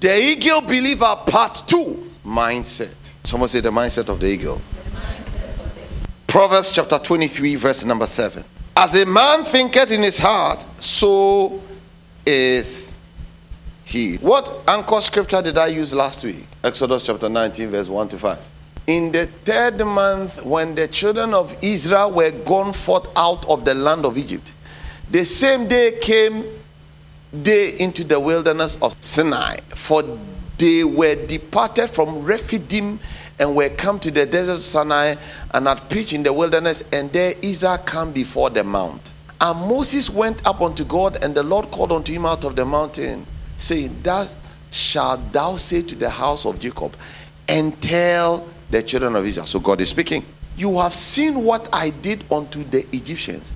The eagle believer, part two mindset. Someone say the mindset of the eagle. Proverbs chapter 23, verse number 7. As a man thinketh in his heart, so is he. What anchor scripture did I use last week? Exodus chapter 19, verse 1 to 5. In the third month, when the children of Israel were gone forth out of the land of Egypt, the same day came they into the wilderness of Sinai, for they were departed from Rephidim and were come to the desert of Sinai and had pitched in the wilderness, and there Israel came before the mount. And Moses went up unto God, and the Lord called unto him out of the mountain, saying, Thus shalt thou say to the house of Jacob, and tell the children of Israel. So God is speaking. You have seen what I did unto the Egyptians,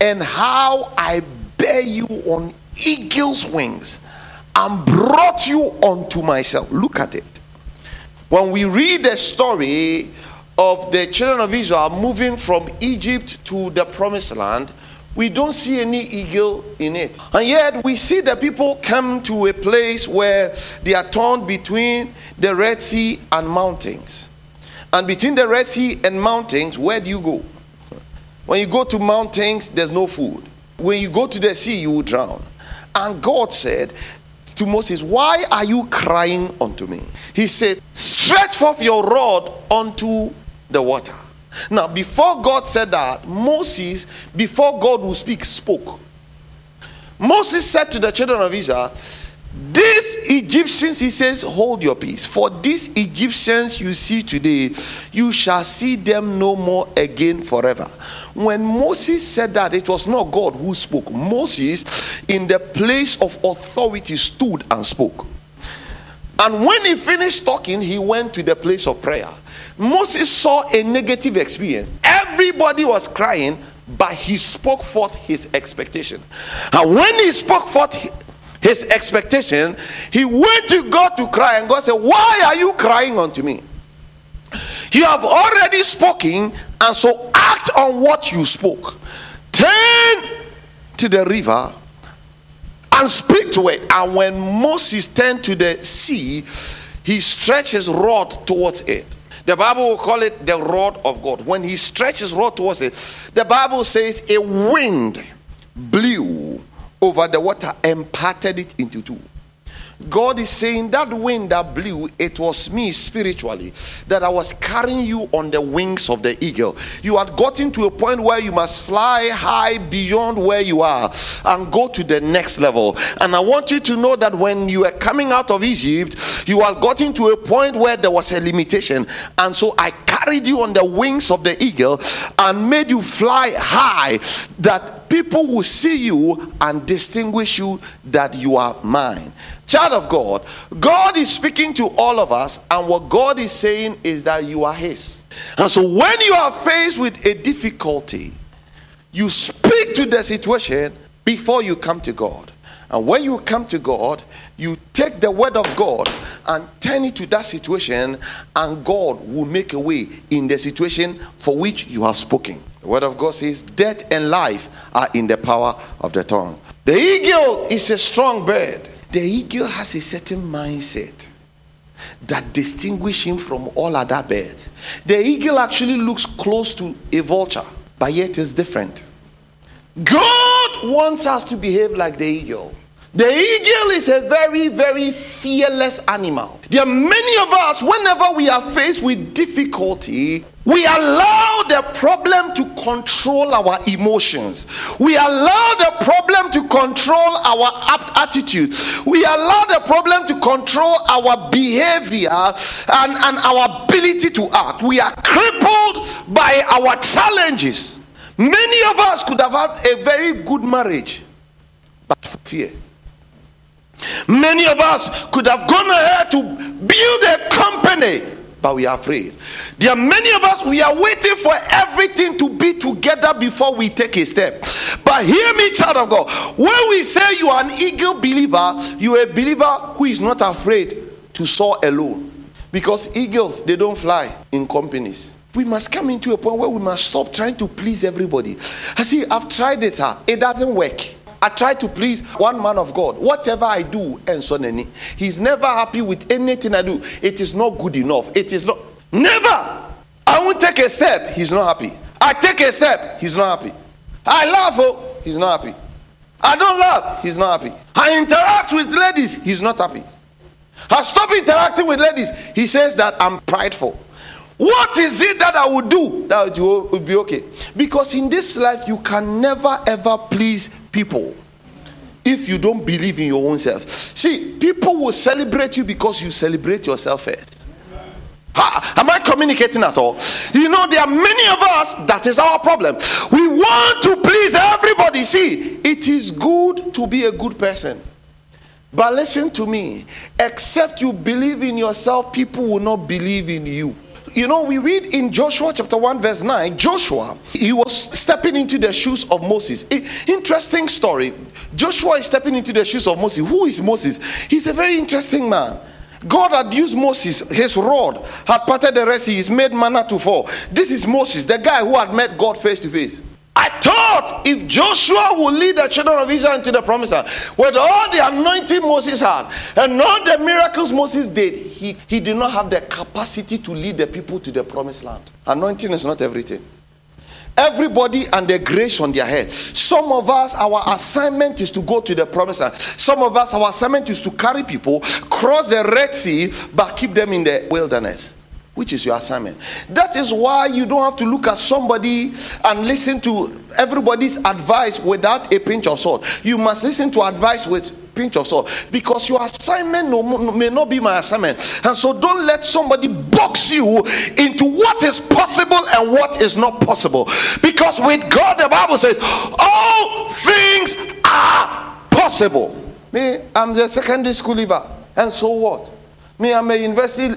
and how I bear you on eagle's wings and brought you unto myself. Look at it. When we read the story of the children of Israel moving from Egypt to the promised land, we don't see any eagle in it. And yet we see the people come to a place where they are torn between the Red Sea and mountains. And between the Red Sea and mountains, where do you go? When you go to mountains, there's no food. When you go to the sea, you will drown. And God said to Moses, Why are you crying unto me? He said, Stretch forth your rod unto the water. Now, before God said that, Moses, before God would speak, spoke. Moses said to the children of Israel, These Egyptians, he says, hold your peace. For these Egyptians you see today, you shall see them no more again forever. When Moses said that, it was not God who spoke. Moses, in the place of authority, stood and spoke. And when he finished talking, he went to the place of prayer. Moses saw a negative experience. Everybody was crying, but he spoke forth his expectation. And when he spoke forth his expectation, he went to God to cry, and God said, Why are you crying unto me? You have already spoken, and so act on what you spoke. Turn to the river and speak to it. And when Moses turned to the sea, he stretched his rod towards it. The Bible will call it the rod of God. When he stretched his rod towards it, the Bible says a wind blew over the water and parted it into two. God is saying that wind that blew, it was me spiritually that I was carrying you on the wings of the eagle. You had gotten to a point where you must fly high beyond where you are and go to the next level. And I want you to know that when you were coming out of Egypt, you had gotten to a point where there was a limitation. And so I carried you on the wings of the eagle and made you fly high that people will see you and distinguish you that you are mine. Child of God, God is speaking to all of us, and what God is saying is that you are His. And so when you are faced with a difficulty, you speak to the situation before you come to God. And when you come to God, you take the word of God and turn it to that situation, and God will make a way in the situation for which you have spoken. Word of God says, Death and life are in the power of the tongue. The eagle is a strong bird. The eagle has a certain mindset that distinguish him from all other birds. The eagle actually looks close to a vulture, but yet is different. God wants us to behave like the eagle. The eagle is a very, very fearless animal. There are many of us, whenever we are faced with difficulty, we allow the problem to control our emotions. We allow the problem to control our attitude. We allow the problem to control our behavior and, and our ability to act. We are crippled by our challenges. Many of us could have had a very good marriage, but for fear. Many of us could have gone ahead to build a company, but we are afraid. There are many of us, we are waiting for everything to be together before we take a step. But hear me, child of God. When we say you are an eagle believer, you are a believer who is not afraid to soar alone. Because eagles, they don't fly in companies. We must come into a point where we must stop trying to please everybody. I see, I've tried it, sir. It doesn't work. I try to please one man of God. Whatever I do, and so he's never happy with anything I do. It is not good enough. It is not. Never. I won't take a step. He's not happy. I take a step. He's not happy. I laugh. Oh, he's not happy. I don't laugh. He's not happy. I interact with ladies. He's not happy. I stop interacting with ladies. He says that I'm prideful. What is it that I would do that would be okay? Because in this life, you can never ever please people if you don't believe in your own self. See, people will celebrate you because you celebrate yourself first. Am I communicating at all? You know, there are many of us, that is our problem. We want to please everybody. See, it is good to be a good person. But listen to me, except you believe in yourself, people will not believe in you. You know, we read in Joshua chapter 1, verse 9, Joshua, he was stepping into the shoes of Moses. Interesting story. Joshua is stepping into the shoes of Moses. Who is Moses? He's a very interesting man. God had used Moses, his rod had parted the Red Sea, he's made manna to fall. This is Moses, the guy who had met God face to face. I thought if Joshua would lead the children of Israel into the promised land uh, with all the anointing Moses had and all the miracles Moses did, he, he did not have the capacity to lead the people to the promised land. Anointing is not everything. Everybody and their grace on their head. Some of us, our assignment is to go to the promised land. Some of us, our assignment is to carry people, cross the Red Sea, but keep them in the wilderness which is your assignment. That is why you don't have to look at somebody and listen to everybody's advice without a pinch of salt. You must listen to advice with pinch of salt because your assignment no, may not be my assignment. And so don't let somebody box you into what is possible and what is not possible. Because with God, the Bible says, all things are possible. Me, I'm the secondary school leaver. And so what? Me, I'm a university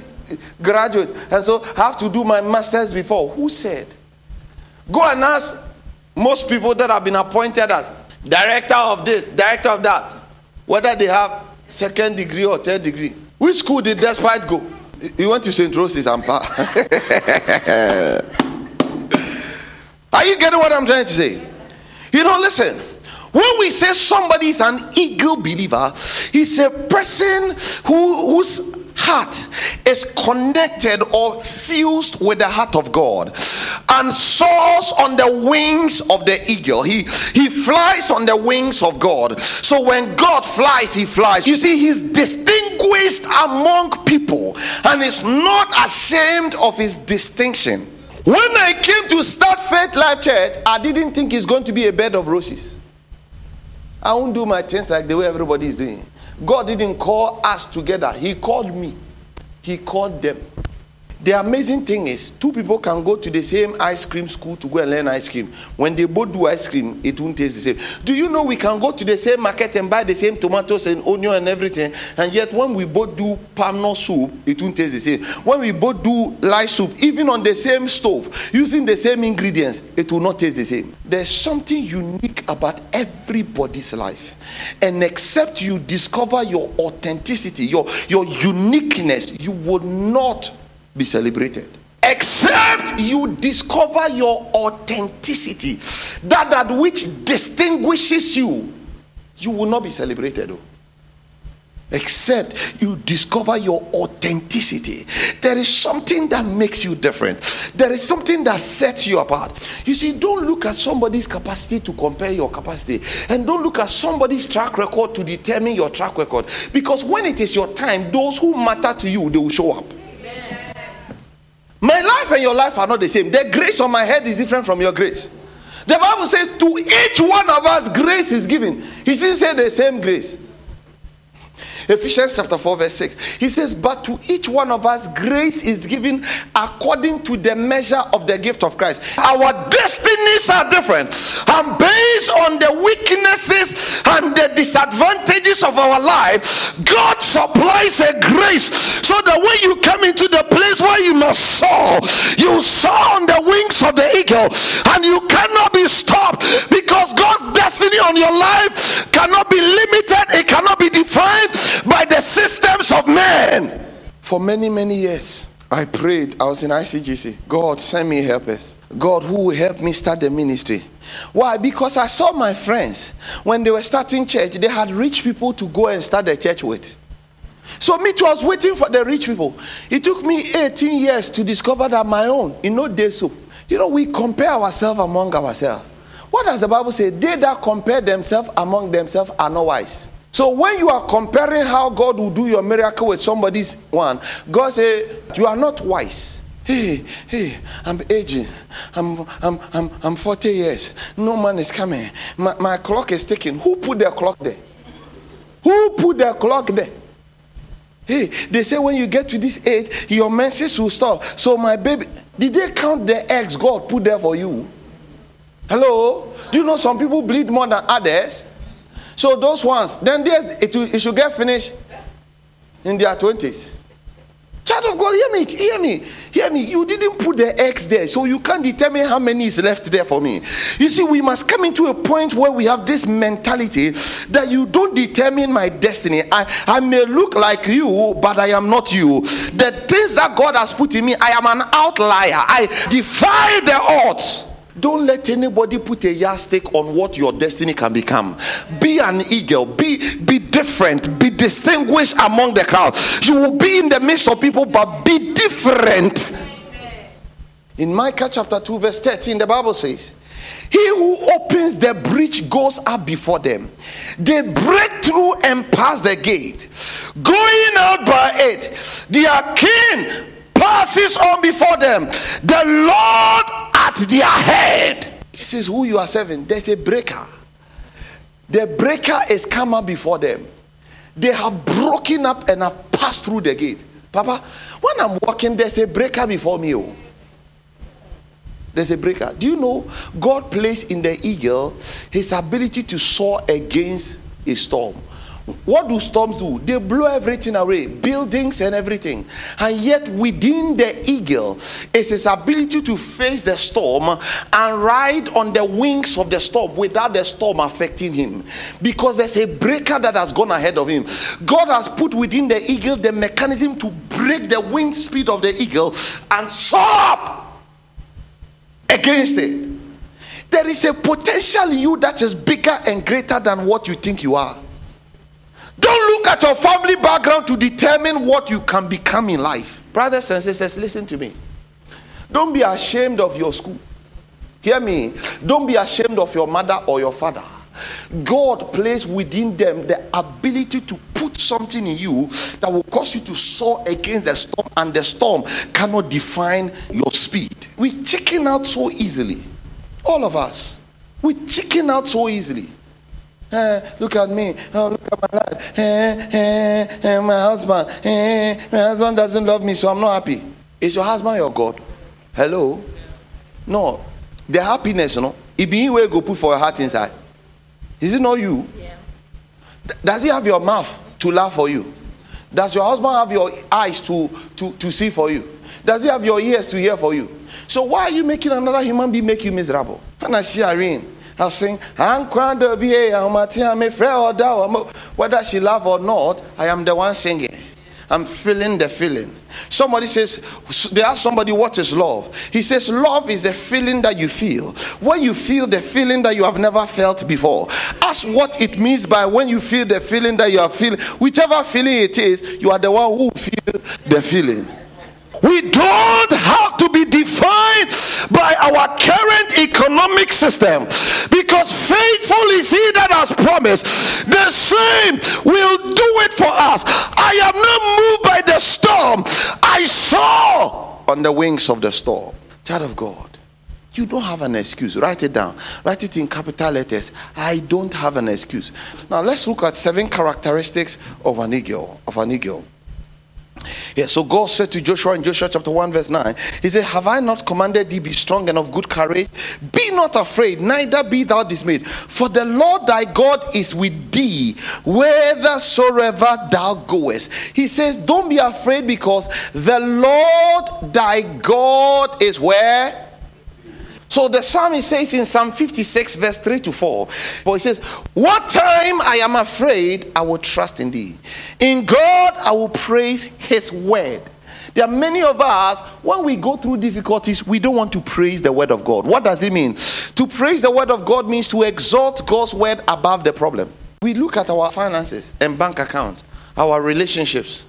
graduate, and so I have to do my master's before. Who said? Go and ask most people that have been appointed as director of this, director of that, whether they have second degree or third degree. Which school did Despite go? He went to St. Rose's and Pa. Are you getting what I'm trying to say? You know, listen. When we say somebody is an eagle believer, he's a person who, whose heart is connected or fused with the heart of God and soars on the wings of the eagle. He he flies on the wings of God. So when God flies, he flies. You see, he's distinguished among people and is not ashamed of his distinction. When I came to start Faithlife Church, I didn't think it's going to be a bed of roses. I won't do my things like the way everybody is doing. God didn't call us together, He called me, He called them. The amazing thing is, two people can go to the same ice cream school to go and learn ice cream. When they both do ice cream, it won't taste the same. Do you know we can go to the same market and buy the same tomatoes and onion and everything, and yet when we both do palm nut soup, it won't taste the same. When we both do light soup, even on the same stove, using the same ingredients, it will not taste the same. There's something unique about everybody's life. And except you discover your authenticity, your, your uniqueness, you will not be celebrated. Except you discover your authenticity, that that which distinguishes you, you will not be celebrated. Though. Except you discover your authenticity. There is something that makes you different. There is something that sets you apart. You see, don't look at somebody's capacity to compare your capacity. And don't look at somebody's track record to determine your track record. Because when it is your time, those who matter to you, they will show up. Life and your life are not the same. The grace on my head is different from your grace. The Bible says, To each one of us, grace is given. He didn't say the same grace. Ephesians chapter 4, verse 6. He says, But to each one of us, grace is given according to the measure of the gift of Christ. Our destinies are different. And based on the weaknesses and the disadvantages of our life, God supplies a grace so that when you come into the place where you must soar, you soar on the wings of the eagle and you cannot be stopped because God's destiny on your life cannot be limited, it cannot be defined by the systems of men. For many, many years, I prayed. I was in ICGC. God, send me helpers. God, who will help me start the ministry? Why? Because I saw my friends when they were starting church, they had rich people to go and start the church with. So me too, I was waiting for the rich people. It took me 18 years to discover that my own, in no day so. You know, we compare ourselves among ourselves. What does the Bible say? They that compare themselves among themselves are not wise. So when you are comparing how God will do your miracle with somebody's one, God say you are not wise. Hey, hey, I'm aging. I'm, I'm, I'm, I'm 40 years. No man is coming. My, my clock is ticking. Who put their clock there? Who put their clock there? Hey, they say when you get to this age, your menses will stop. So my baby, did they count the eggs God put there for you? Hello? Do you know some people bleed more than others? So those ones, then it, it should get finished in their 20s. Child of God, hear me, hear me, hear me. You didn't put the X there, so you can't determine how many is left there for me. You see, we must come into a point where we have this mentality that you don't determine my destiny. I, I may look like you, but I am not you. The things that God has put in me, I am an outlier. I defy the odds. Don't let anybody put a yardstick on what your destiny can become. Be an eagle. Be be different. Be distinguished among the crowd. You will be in the midst of people, but be different. In Micah chapter 2, verse 13, the Bible says, He who opens the breach goes up before them. They break through and pass the gate. Going out by it, their king passes on before them. The Lord at their head. This is who you are serving. There's a breaker. The breaker is come up before them. They have broken up and have passed through the gate. Papa, when I'm walking, there's a breaker before me. Oh. There's a breaker. Do you know God placed in the eagle his ability to soar against a storm? What do storms do? They blow everything away, buildings and everything. And yet, within the eagle is his ability to face the storm and ride on the wings of the storm without the storm affecting him. Because there's a breaker that has gone ahead of him. God has put within the eagle the mechanism to break the wind speed of the eagle and soar up against it. There is a potential you that is bigger and greater than what you think you are. Don't look at your family background to determine what you can become in life. Brothers and sisters, listen to me. Don't be ashamed of your school. Hear me. Don't be ashamed of your mother or your father. God placed within them the ability to put something in you that will cause you to soar against the storm, and the storm cannot define your speed. We chicken out so easily. All of us. We chicken out so easily. Eh, look at me. Oh, look at my life. Eh, eh, my husband. Eh, my husband doesn't love me, so I'm not happy. Is your husband your God? Hello? No. The happiness, you know, it be where go put for your heart inside. Is it not you? Yeah. Does he have your mouth to laugh for you? Does your husband have your eyes to, to, to see for you? Does he have your ears to hear for you? So why are you making another human being make you miserable? And I see Irene. I'll sing, whether she love or not, I am the one singing. I'm feeling the feeling. Somebody says, they ask somebody what is love. He says, love is the feeling that you feel. When you feel the feeling that you have never felt before. Ask what it means by when you feel the feeling that you are feeling. Whichever feeling it is, you are the one who feel the feeling. We don't have to be defined by our current economic system because faithful is he that has promised. The same will do it for us. I am not moved by the storm, I saw on the wings of the storm. Child of God. You don't have an excuse. Write it down. Write it in capital letters. I don't have an excuse. Now let's look at seven characteristics of an eagle. Of an eagle. Yeah, so God said to Joshua in Joshua chapter 1, verse 9, He said, Have I not commanded thee, be strong and of good courage? Be not afraid, neither be thou dismayed. For the Lord thy God is with thee, whithersoever thou goest. He says, Don't be afraid because the Lord thy God is where? So the psalmist says in Psalm 56, verse 3 to 4, for he says, What time I am afraid, I will trust in thee. In God, I will praise his word. There are many of us, when we go through difficulties, we don't want to praise the word of God. What does it mean? To praise the word of God means to exalt God's word above the problem. We look at our finances and bank account, our relationships.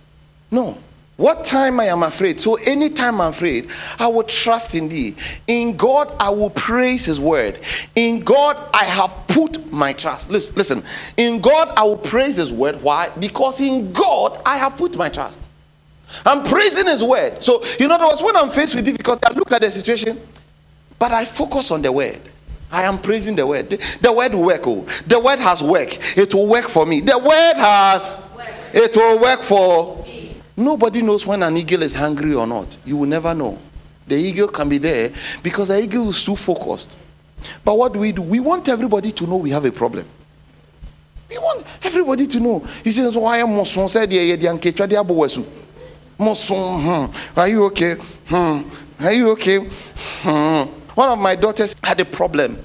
No. What time I am afraid? So anytime I'm afraid, I will trust in thee. In God, I will praise his word. In God, I have put my trust. Listen, listen. In God, I will praise his word. Why? Because in God, I have put my trust. I'm praising his word. So, in other words, when I'm faced with difficulty, I look at the situation, but I focus on the word. I am praising the word. The, the word will work. Oh. The word has work. It will work for me. The word has. It will work for. Nobody knows when an eagle is hungry or not. You will never know. The eagle can be there because the eagle is too focused. But what do we do? We want everybody to know we have a problem. We want everybody to know. He says, Why am I said hmm. Are you okay? Hmm. Are you okay? Hmm. One of my daughters had a problem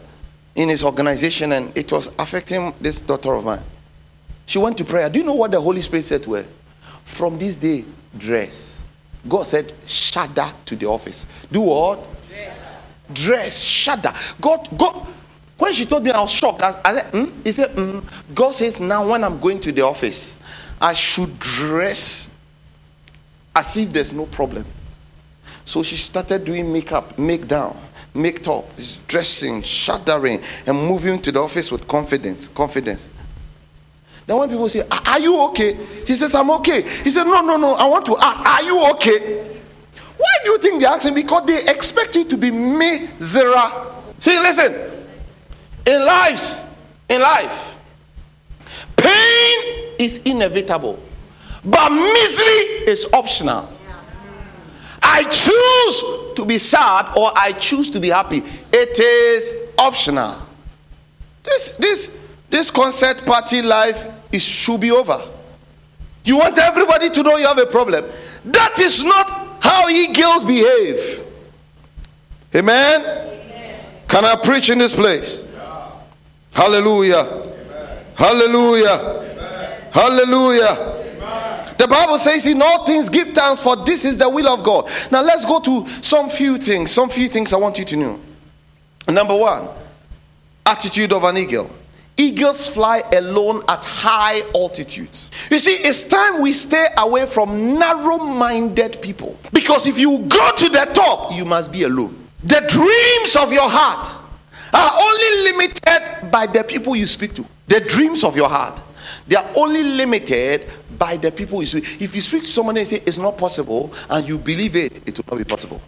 in his organization and it was affecting this daughter of mine. She went to prayer. Do you know what the Holy Spirit said to her? From this day, dress. God said, shudder to the office. Do what? Dress. Dress, shudder. God, God. When she told me, I was shocked. I, I said, mm? He said, mm. God says, now when I'm going to the office, I should dress as if there's no problem. So she started doing makeup, make down, make top, dressing, shuddering, and moving to the office with confidence. Confidence. Then when people say, Are you okay? He says, I'm okay. He said, No, no, no. I want to ask, Are you okay? Why do you think they're asking? Because they expect you to be miserable. See, listen. In lives, in life, pain is inevitable, but misery is optional. I choose to be sad or I choose to be happy. It is optional. This, this, this concert party life it should be over. You want everybody to know you have a problem. That is not how eagles behave. Amen? Amen. Can I preach in this place? Yeah. Hallelujah. Amen. Hallelujah. Amen. Hallelujah. The Bible says, In all things give thanks, for this is the will of God. Now let's go to some few things. Some few things I want you to know. Number one, attitude of an eagle. Eagles fly alone at high altitudes. You see, it's time we stay away from narrow minded people. Because if you go to the top, you must be alone. The dreams of your heart are only limited by the people you speak to. The dreams of your heart, they are only limited by the people you speak. If you speak to someone and say it's not possible and you believe it, it will not be possible.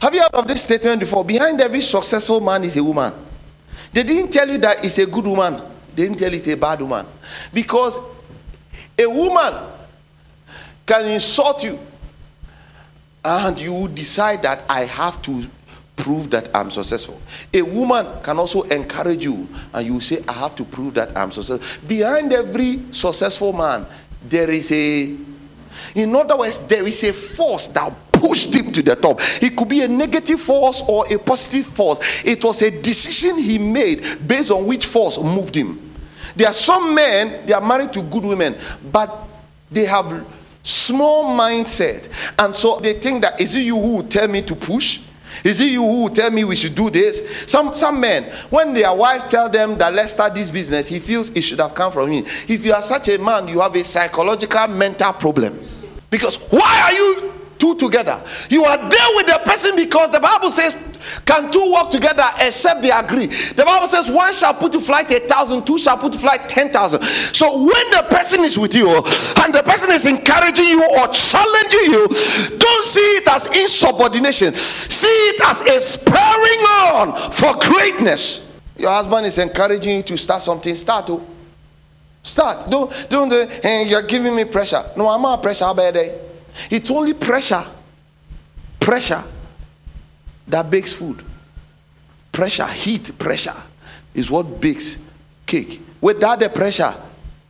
Have you heard of this statement before? Behind every successful man is a woman. They didn't tell you that it's a good woman. They didn't tell you it's a bad woman. Because a woman can insult you and you decide that I have to prove that I'm successful. A woman can also encourage you and you say, I have to prove that I'm successful. Behind every successful man, there is a, in other words, there is a force that pushed him to the top. It could be a negative force or a positive force. It was a decision he made based on which force moved him. There are some men, they are married to good women, but they have small mindset. And so they think that is it you who tell me to push? Is it you who tell me we should do this? Some some men, when their wife tell them that let's start this business, he feels it should have come from me. If you are such a man, you have a psychological mental problem. Because why are you two together. You are there with the person because the Bible says, Can two work together except they agree? The Bible says, One shall put to flight a thousand, two shall put to flight ten thousand. So when the person is with you and the person is encouraging you or challenging you, don't see it as insubordination, see it as a spurring on for greatness. Your husband is encouraging you to start something, start. Oh. Start. Don't, don't, do, hey, you're giving me pressure. No, I'm not pressure. How about that? It's only pressure, pressure that bakes food. Pressure, heat, pressure is what bakes cake. Without the pressure,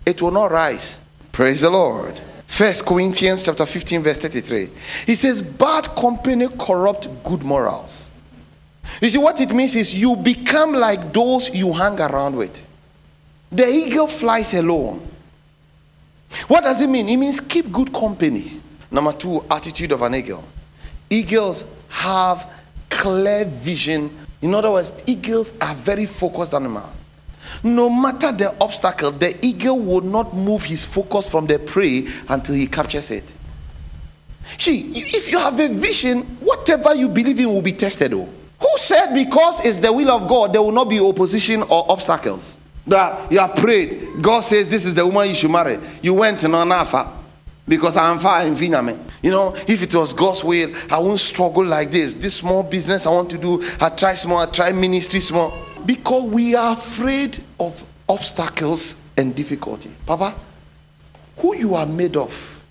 it will not rise. Praise the Lord. First Corinthians chapter 15, verse 33. He says, Bad company corrupt good morals. You see, what it means is you become like those you hang around with. The eagle flies alone. What does it mean? It means keep good company. Number two, attitude of an eagle. Eagles have clear vision In other words, eagles are very focused animal. No matter the obstacles, the eagle will not move his focus from the prey until he captures it. See, if you have a vision, whatever you believe in will be tested. Oh. Who said because it's the will of God, there will not be opposition or obstacles? That you have prayed, God says this is the woman you should marry. You went in Anafa because I'm far in Viname. You know, if it was God's will, I won't struggle like this. This small business I want to do, I try small, I try ministry small. Because we are afraid of obstacles and difficulty. Papa, who you are made of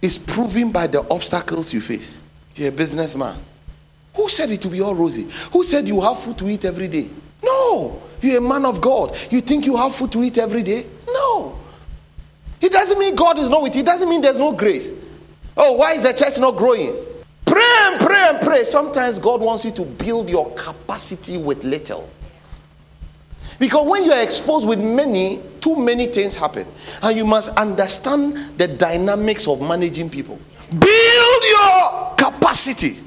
is proven by the obstacles you face. You're a businessman. Who said it to be all rosy? Who said you have food to eat every day? No. You're a man of God. You think you have food to eat every day? No. It doesn't mean God is not with you. It doesn't mean there's no grace. Oh, why is the church not growing? Pray and pray and pray. Sometimes God wants you to build your capacity with little. Because when you are exposed with many, too many things happen. And you must understand the dynamics of managing people. Build your capacity.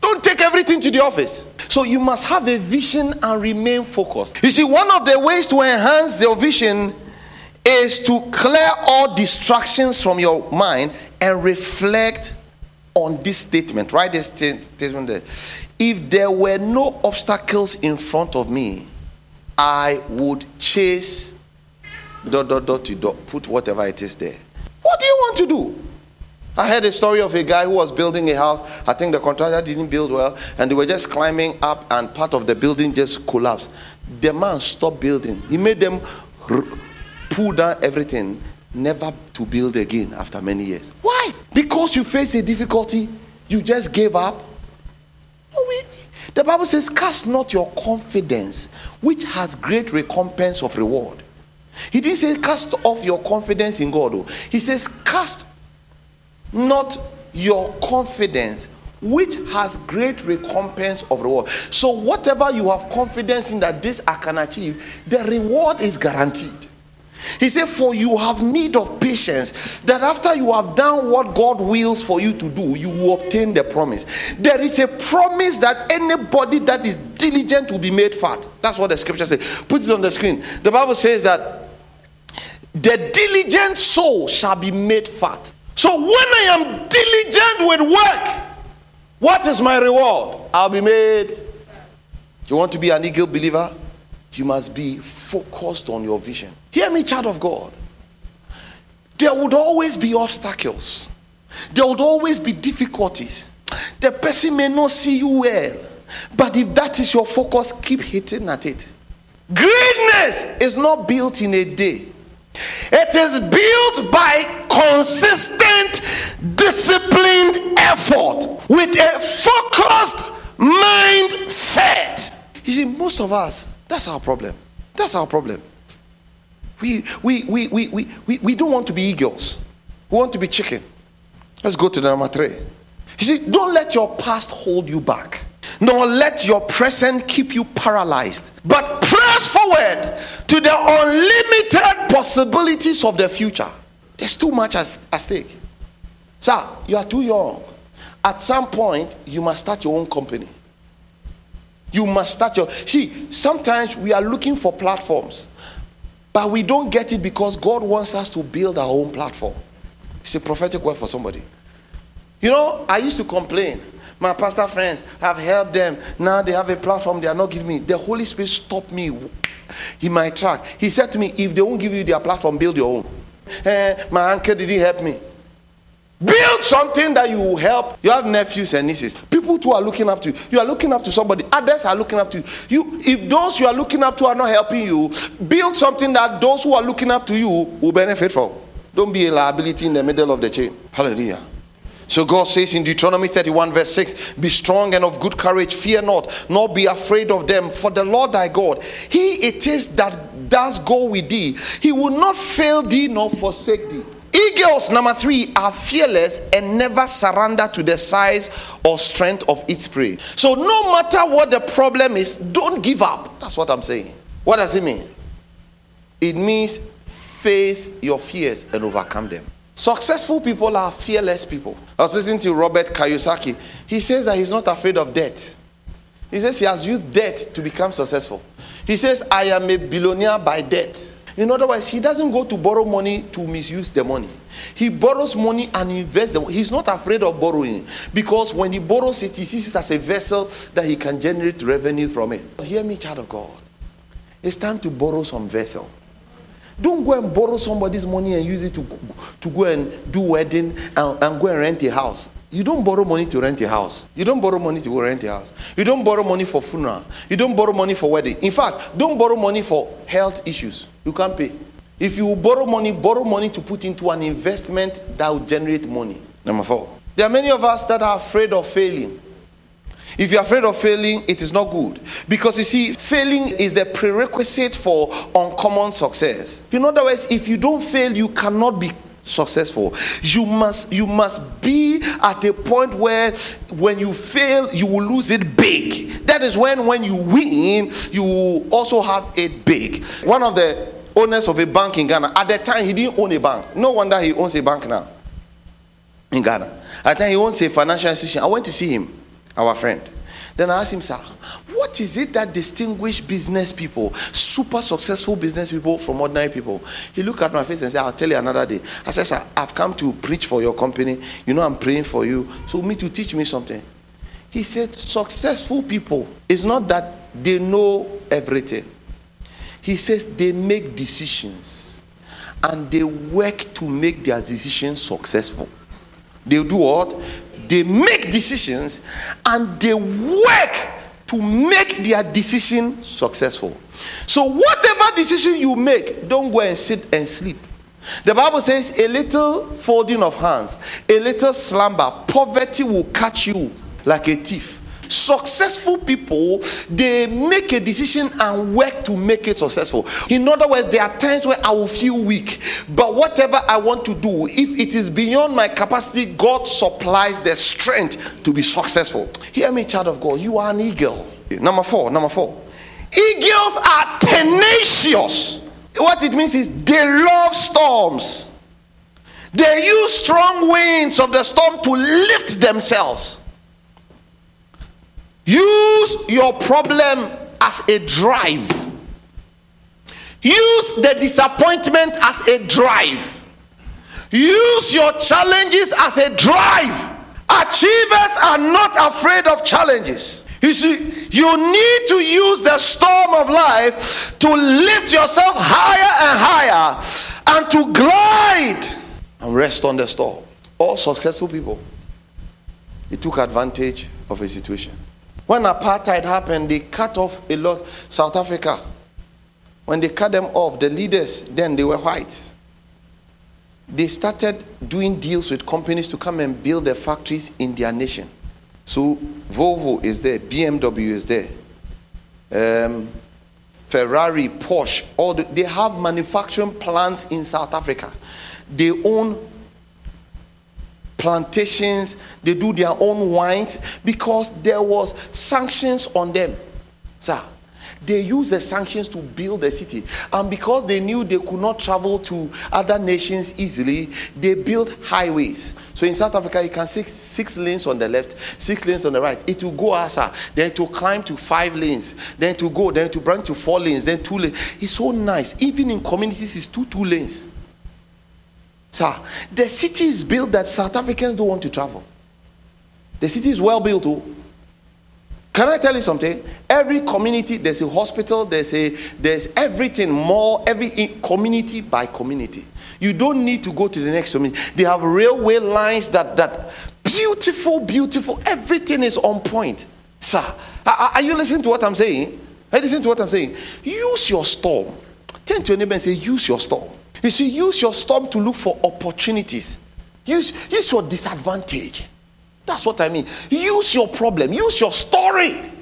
Don't take everything to the office. So you must have a vision and remain focused. You see, one of the ways to enhance your vision is to clear all distractions from your mind and reflect on this statement. Write this statement there. If there were no obstacles in front of me, I would chase dot dot dot to dot, put whatever it is there. What do you want to do? I heard a story of a guy who was building a house. I think the contractor didn't build well, and they were just climbing up, and part of the building just collapsed. The man stopped building. He made them r- pull down everything, never to build again after many years. Why? Because you face a difficulty, you just gave up. The Bible says, Cast not your confidence, which has great recompense of reward. He didn't say cast off your confidence in God. Though. He says, Cast not your confidence, which has great recompense of reward. So, whatever you have confidence in that this I can achieve, the reward is guaranteed. He said, For you have need of patience, that after you have done what God wills for you to do, you will obtain the promise. There is a promise that anybody that is diligent will be made fat. That's what the scripture says. Put it on the screen. The Bible says that the diligent soul shall be made fat. So when I am diligent with work, what is my reward? I'll be made. You want to be an eagle believer? You must be focused on your vision. Hear me, child of God. There would always be obstacles, there would always be difficulties. The person may not see you well, but if that is your focus, keep hitting at it. Greatness is not built in a day. It is built by consistent, disciplined effort with a focused mindset. You see, most of us, that's our problem. That's our problem. We, we, we, we, we, we, we don't want to be eagles. We want to be chicken. Let's go to the number three. You see, don't let your past hold you back, nor let your present keep you paralyzed, but press forward to the unlimited possibilities of the future. There's too much at stake. Sir, you are too young. At some point, you must start your own company. You must start your. See, sometimes we are looking for platforms, but we don't get it because God wants us to build our own platform. It's a prophetic word for somebody. You know, I used to complain. My pastor friends have helped them. Now they have a platform they are not giving me. The Holy Spirit stopped me in my track. He said to me, If they won't give you their platform, build your own. Eh, my uncle didn't help me. Build something that you will help. You have nephews and nieces. People who are looking up to you. You are looking up to somebody. Others are looking up to you. you. If those you are looking up to are not helping you, build something that those who are looking up to you will benefit from. Don't be a liability in the middle of the chain. Hallelujah. So God says in Deuteronomy 31, verse 6 Be strong and of good courage, fear not, nor be afraid of them, for the Lord thy God, he it is that does go with thee. He will not fail thee nor forsake thee. Eagles, number three, are fearless and never surrender to the size or strength of its prey. So, no matter what the problem is, don't give up. That's what I'm saying. What does it mean? It means face your fears and overcome them. Successful people are fearless people. I was listening to Robert Kiyosaki. He says that he's not afraid of death. He says he has used debt to become successful. He says, I am a billionaire by debt. In other words, he doesn't go to borrow money to misuse the money. He borrows money and invests them. He's not afraid of borrowing because when he borrows it, he sees it as a vessel that he can generate revenue from it. Hear me, child of God. It's time to borrow some vessel. Don't go and borrow somebody's money and use it to, to go and do wedding and, and go and rent a house. You don't borrow money to rent a house. You don't borrow money to go rent a house. You don't borrow money for funeral. You don't borrow money for wedding. In fact, don't borrow money for health issues. You can't pay. If you borrow money, borrow money to put into an investment that will generate money. Number four. There are many of us that are afraid of failing. If you're afraid of failing, it is not good. Because you see, failing is the prerequisite for uncommon success. In other words, if you don't fail, you cannot be successful you must you must be at a point where when you fail you will lose it big that is when when you win you also have it big one of the owners of a bank in ghana at that time he didn't own a bank no wonder he owns a bank now in ghana at the time he owns a financial institution i went to see him our friend then i asked him sir what is it that distinguish business people, super successful business people from ordinary people? He looked at my face and said, I'll tell you another day. I said, Sir, I've come to preach for your company. You know, I'm praying for you. So, me to teach me something. He said, Successful people is not that they know everything. He says they make decisions and they work to make their decisions successful. They do what? They make decisions and they work to make their decision successful. So, whatever decision you make, don't go and sit and sleep. The Bible says, a little folding of hands, a little slumber, poverty will catch you like a thief. Successful people, they make a decision and work to make it successful. In other words, there are times where I will feel weak, but whatever I want to do, if it is beyond my capacity, God supplies the strength to be successful. Hear me, child of God, you are an eagle. Number four, number four. Eagles are tenacious. What it means is they love storms. They use strong winds of the storm to lift themselves. Use your problem as a drive. Use the disappointment as a drive. Use your challenges as a drive. Achievers are not afraid of challenges. You see, you need to use the storm of life to lift yourself higher and higher and to glide and rest on the storm. All successful people, they took advantage of a situation. When apartheid happened, they cut off a lot. South Africa, when they cut them off, the leaders then they were whites. They started doing deals with companies to come and build their factories in their nation. So Volvo is there, BMW is there, um, Ferrari, Porsche. All the, they have manufacturing plants in South Africa. They own plantations, they do their own wines because there was sanctions on them. Sir, they used the sanctions to build the city. And because they knew they could not travel to other nations easily, they built highways. So in South Africa, you can see six lanes on the left, six lanes on the right. It will go ah, as then to climb to five lanes, then to go, then to branch to four lanes, then two lanes. It's so nice. Even in communities, it's two two lanes. Sir, the city is built that South Africans don't want to travel. The city is well built. Too. Oh. Can I tell you something? Every community, there's a hospital, there's a there's everything more, every community by community. You don't need to go to the next community. They have railway lines that that beautiful, beautiful. Everything is on point. Sir, are, are you listening to what I'm saying? Are you listening to what I'm saying? Use your storm. Turn to your neighbor and say, use your storm. You see, use your storm to look for opportunities. Use, use your disadvantage. That's what I mean. Use your problem, use your story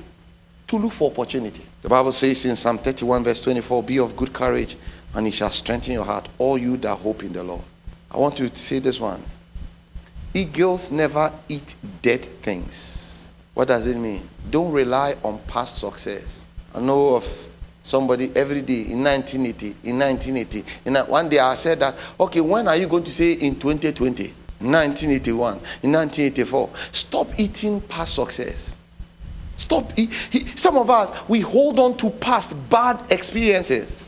to look for opportunity. The Bible says in Psalm 31, verse 24, Be of good courage, and it shall strengthen your heart, all you that hope in the Lord. I want to say this one. Eagles never eat dead things. What does it mean? Don't rely on past success. I know of somebody every day in 1980, in 1980. In one day I said that, okay, when are you going to say in 2020? 1981, in 1984. Stop eating past success. Stop. He, some of us, we hold on to past bad experiences.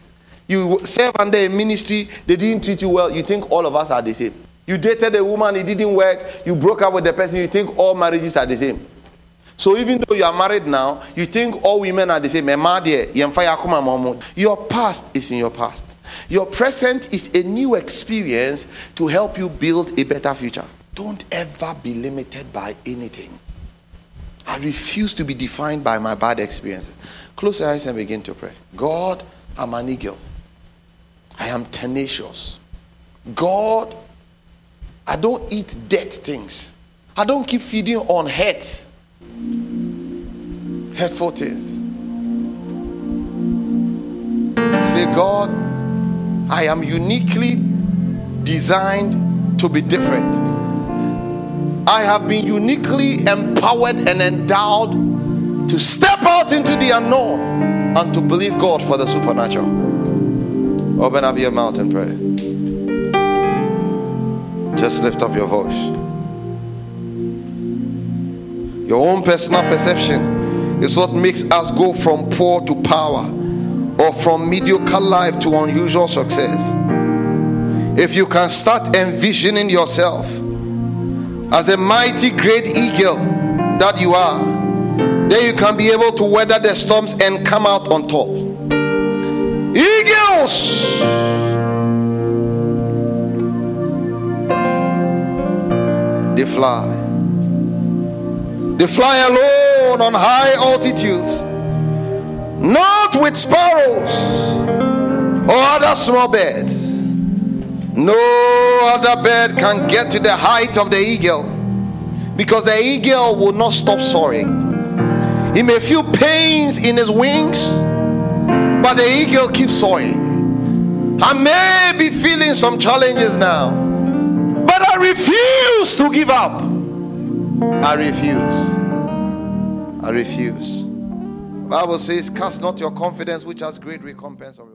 You serve under a ministry, they didn't treat you well. You think all of us are the same. You dated a woman, it didn't work. You broke up with the person, you think all marriages are the same. So even though you are married now, you think all women are the same. Your past is in your past. Your present is a new experience to help you build a better future. Don't ever be limited by anything. I refuse to be defined by my bad experiences. Close your eyes and begin to pray. God, I'm an eagle. I am tenacious. God, I don't eat dead things. I don't keep feeding on hate. Hurtful things. Say, God, I am uniquely designed to be different. I have been uniquely empowered and endowed to step out into the unknown and to believe God for the supernatural. Open up your mouth and pray. Just lift up your voice. Your own personal perception is what makes us go from poor to power or from mediocre life to unusual success. If you can start envisioning yourself as a mighty great eagle that you are, then you can be able to weather the storms and come out on top. Eagles! They fly. They fly alone on high altitudes, not with sparrows or other small birds. No other bird can get to the height of the eagle because the eagle will not stop soaring. He may feel pains in his wings, but the eagle keeps soaring. I may be feeling some challenges now, but I refuse to give up. I refuse. I refuse. The Bible says, Cast not your confidence, which has great recompense of